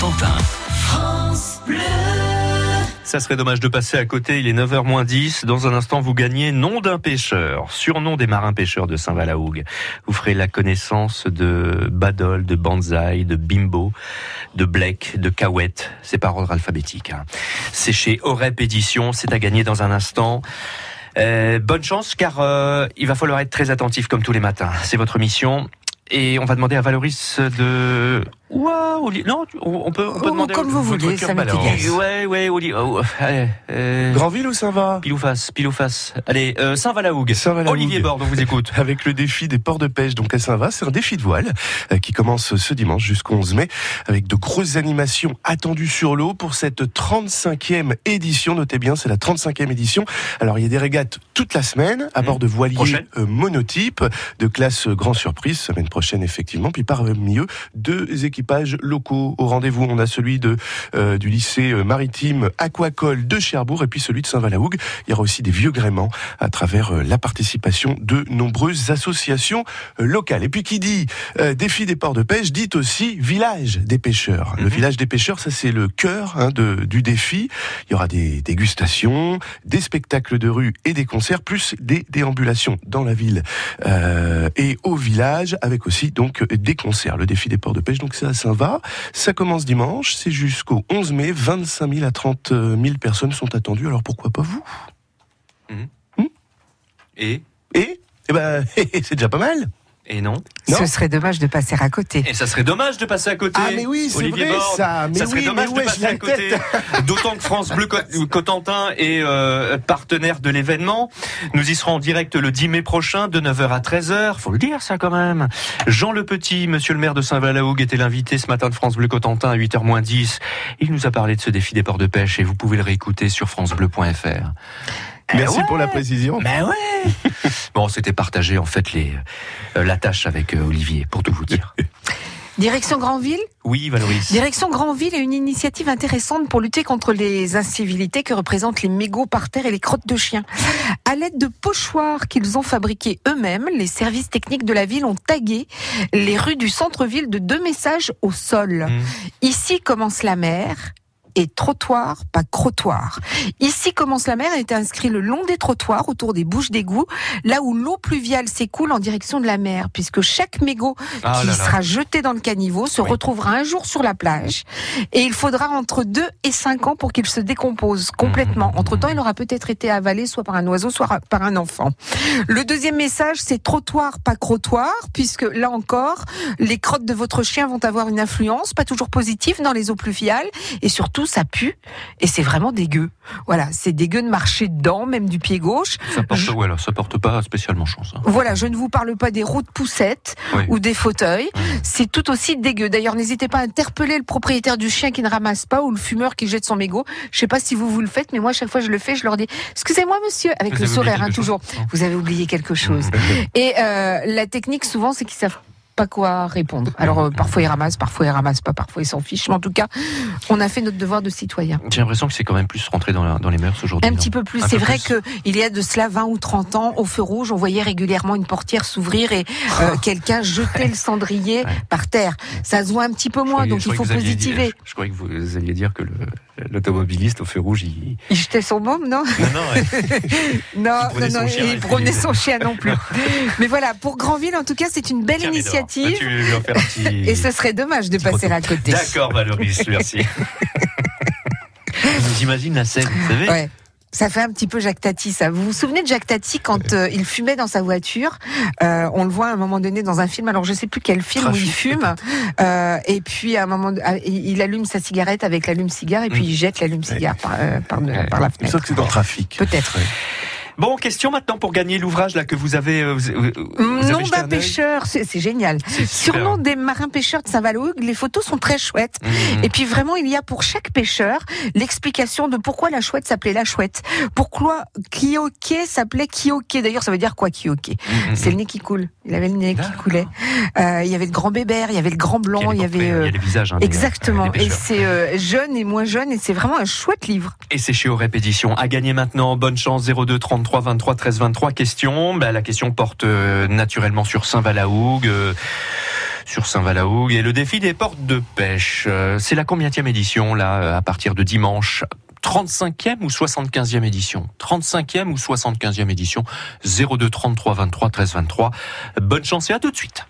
Cotentin. Ça serait dommage de passer à côté, il est 9h moins 10. Dans un instant, vous gagnez nom d'un pêcheur, surnom des marins pêcheurs de Saint-Valahougue. Vous ferez la connaissance de Badol, de Banzai, de Bimbo, de Blake, de Cahouette. C'est par ordre alphabétique. hein. C'est chez Orep Édition, c'est à gagner dans un instant. Euh, bonne chance car euh, il va falloir être très attentif comme tous les matins. C'est votre mission. Et on va demander à Valoris de... Waouh, non, on on peut, on peut Oh, demander comme vous voulez, ça. Ouais, ouais, Oli, oh, allez, euh, Grandville ou ça va Pile ou face, pile ou face. Allez, euh, Saint-Valahougue. Olivier Borde, on vous écoute. avec le défi des ports de pêche donc à Saint-Va, c'est un défi de voile euh, qui commence ce dimanche jusqu'au 11 mai avec de grosses animations attendues sur l'eau pour cette 35e édition. Notez bien, c'est la 35e édition. Alors il y a des régates toute la semaine à bord de voiliers euh, monotypes de classe grand surprise semaine prochaine effectivement. Puis parmi eux deux équipages locaux au rendez-vous. On a celui de euh, du lycée euh, maritime Aquacole de Cherbourg et puis celui de Saint-Valahougue. Il y aura aussi des vieux gréments à travers euh, la participation de nombreuses associations locales. Et puis qui dit défi des ports de pêche dit aussi village des pêcheurs. Le Mhm. village des pêcheurs, ça c'est le cœur hein, de, du défi. Il y aura des dégustations, des spectacles de rue et des concerts, plus des déambulations dans la ville euh, et au village, avec aussi donc des concerts. Le défi des ports de pêche, donc c'est à Saint-Va. Ça commence dimanche, c'est jusqu'au 11 mai. 25 000 à 30 000 personnes sont attendues. Alors pourquoi pas vous? Et? Et? Eh ben, c'est déjà pas mal. Et non. Non. Ce serait dommage de passer à côté. Et ça serait dommage de passer à côté. Ah mais oui, c'est Olivier vrai Borde. ça. Mais ça serait oui, dommage mais de passer à côté. D'autant que France Bleu Co- Cotentin est euh, partenaire de l'événement. Nous y serons en direct le 10 mai prochain de 9h à 13h. Faut le dire ça quand même. Jean Le Petit, monsieur le maire de Saint-Valahougue, était l'invité ce matin de France Bleu Cotentin à 8h moins 10. Il nous a parlé de ce défi des ports de pêche et vous pouvez le réécouter sur francebleu.fr. Merci ouais. pour la précision. Mais ouais Bon, c'était partagé en fait les, euh, la tâche avec euh, Olivier, pour tout vous dire. Direction Grandville Oui, Valoris. Direction Grandville est une initiative intéressante pour lutter contre les incivilités que représentent les mégots par terre et les crottes de chiens. À l'aide de pochoirs qu'ils ont fabriqués eux-mêmes, les services techniques de la ville ont tagué les rues du centre-ville de deux messages au sol. Mmh. Ici commence la mer. Et trottoir, pas crottoir. Ici commence la mer a été inscrit le long des trottoirs autour des bouches d'égout, là où l'eau pluviale s'écoule en direction de la mer, puisque chaque mégot Ah qui là là. sera jeté dans le caniveau se Oui. retrouvera un jour sur la plage et il faudra entre 2 et 5 ans pour qu'il se décompose complètement. Mhm. Entre-temps, il aura peut-être été avalé soit par un oiseau, soit par un enfant. Le deuxième message, c'est trottoir, pas crottoir, puisque là encore, les crottes de votre chien vont avoir une influence, pas toujours positive, dans les eaux pluviales et surtout, ça pue et c'est vraiment dégueu. Voilà, c'est dégueu de marcher dedans, même du pied gauche. Ça porte, Je- ça porte pas spécialement chance. hein. Voilà, je ne vous parle pas des roues de poussettes Oui. ou des fauteuils. C'est tout aussi dégueu. D'ailleurs, n'hésitez pas à interpeller le propriétaire du chien qui ne ramasse pas ou le fumeur qui jette son mégot. Je sais pas si vous vous le faites, mais moi, à chaque fois que je le fais, je leur dis Excusez-moi, monsieur, avec Vous le sourire, hein, toujours. Vous avez oublié quelque chose. Et euh, la technique, souvent, c'est qu'ils savent pas quoi répondre. Alors, euh, parfois, ils ramassent, parfois, ils ramassent pas, parfois, ils s'en fichent. Mais en tout cas, on a fait notre devoir de citoyen. J'ai l'impression que c'est quand même plus rentré dans, la- dans les mœurs aujourd'hui. Un non petit peu plus. C'est vrai plus. que il y a de cela 20 ou 30 ans, au feu rouge, on voyait régulièrement une portière s'ouvrir et euh, quelqu'un jeter le cendrier Ouais. par terre. Ça se voit un petit peu moins, donc il faut positiver. je, je croyais que vous alliez dire que le- l'automobiliste au feu rouge, il. Il jetait son môme, non Non, non, ouais. Non, son chien il promenait son chien non plus. Mais voilà, pour Grandville, en tout cas, c'est une belle Tiens, Tu lui un petit. Et ce serait dommage de passer à côté. D'accord, Valoris, merci. J'imagine la scène, vous savez Ouais. Ça fait un petit peu Jacques Tati, ça. Vous vous souvenez de Jacques Tati quand euh, il fumait dans sa voiture Euh, On le voit à un moment donné dans un film. Alors je sais plus quel film où il fume. Euh, et puis à un moment, ah, il allume sa cigarette avec l'allume-cigare et puis il jette l'allume-cigare par, par, Ouais. par la fenêtre. ça que c'est dans le trafic. Peut-être. Bon, question maintenant pour gagner l'ouvrage là que vous avez. euh, Vous, avez Nom d'un pêcheur, c'est génial. Surnom des marins pêcheurs de Saint-Valougue, les photos sont très chouettes. Mmh. Et puis vraiment, il y a pour chaque pêcheur l'explication de pourquoi la chouette s'appelait la chouette. Pourquoi Kioké s'appelait Kioké. D'ailleurs, ça veut dire quoi Kioké Mmh, mmh, C'est le nez qui coule. Il avait le nez qui coulait. Euh, il y avait le grand bébert, il y avait le grand blanc, il y avait... euh, il y a les visages. hein, des- Exactement. des Et c'est euh, jeune et moins jeune, et c'est vraiment un chouette livre. Et c'est chez Orep Édition. À gagner maintenant, bonne chance 02 33 23 13 23 questions. Bah, la question porte naturellement sur Saint-Valahougue. sur Saint-Valahougue et le défi des portes de pêche. C'est la combienième édition là à partir de dimanche 35e ou 75e édition 35e ou 75e édition 02 33 23 13 23. Bonne chance et à tout de suite.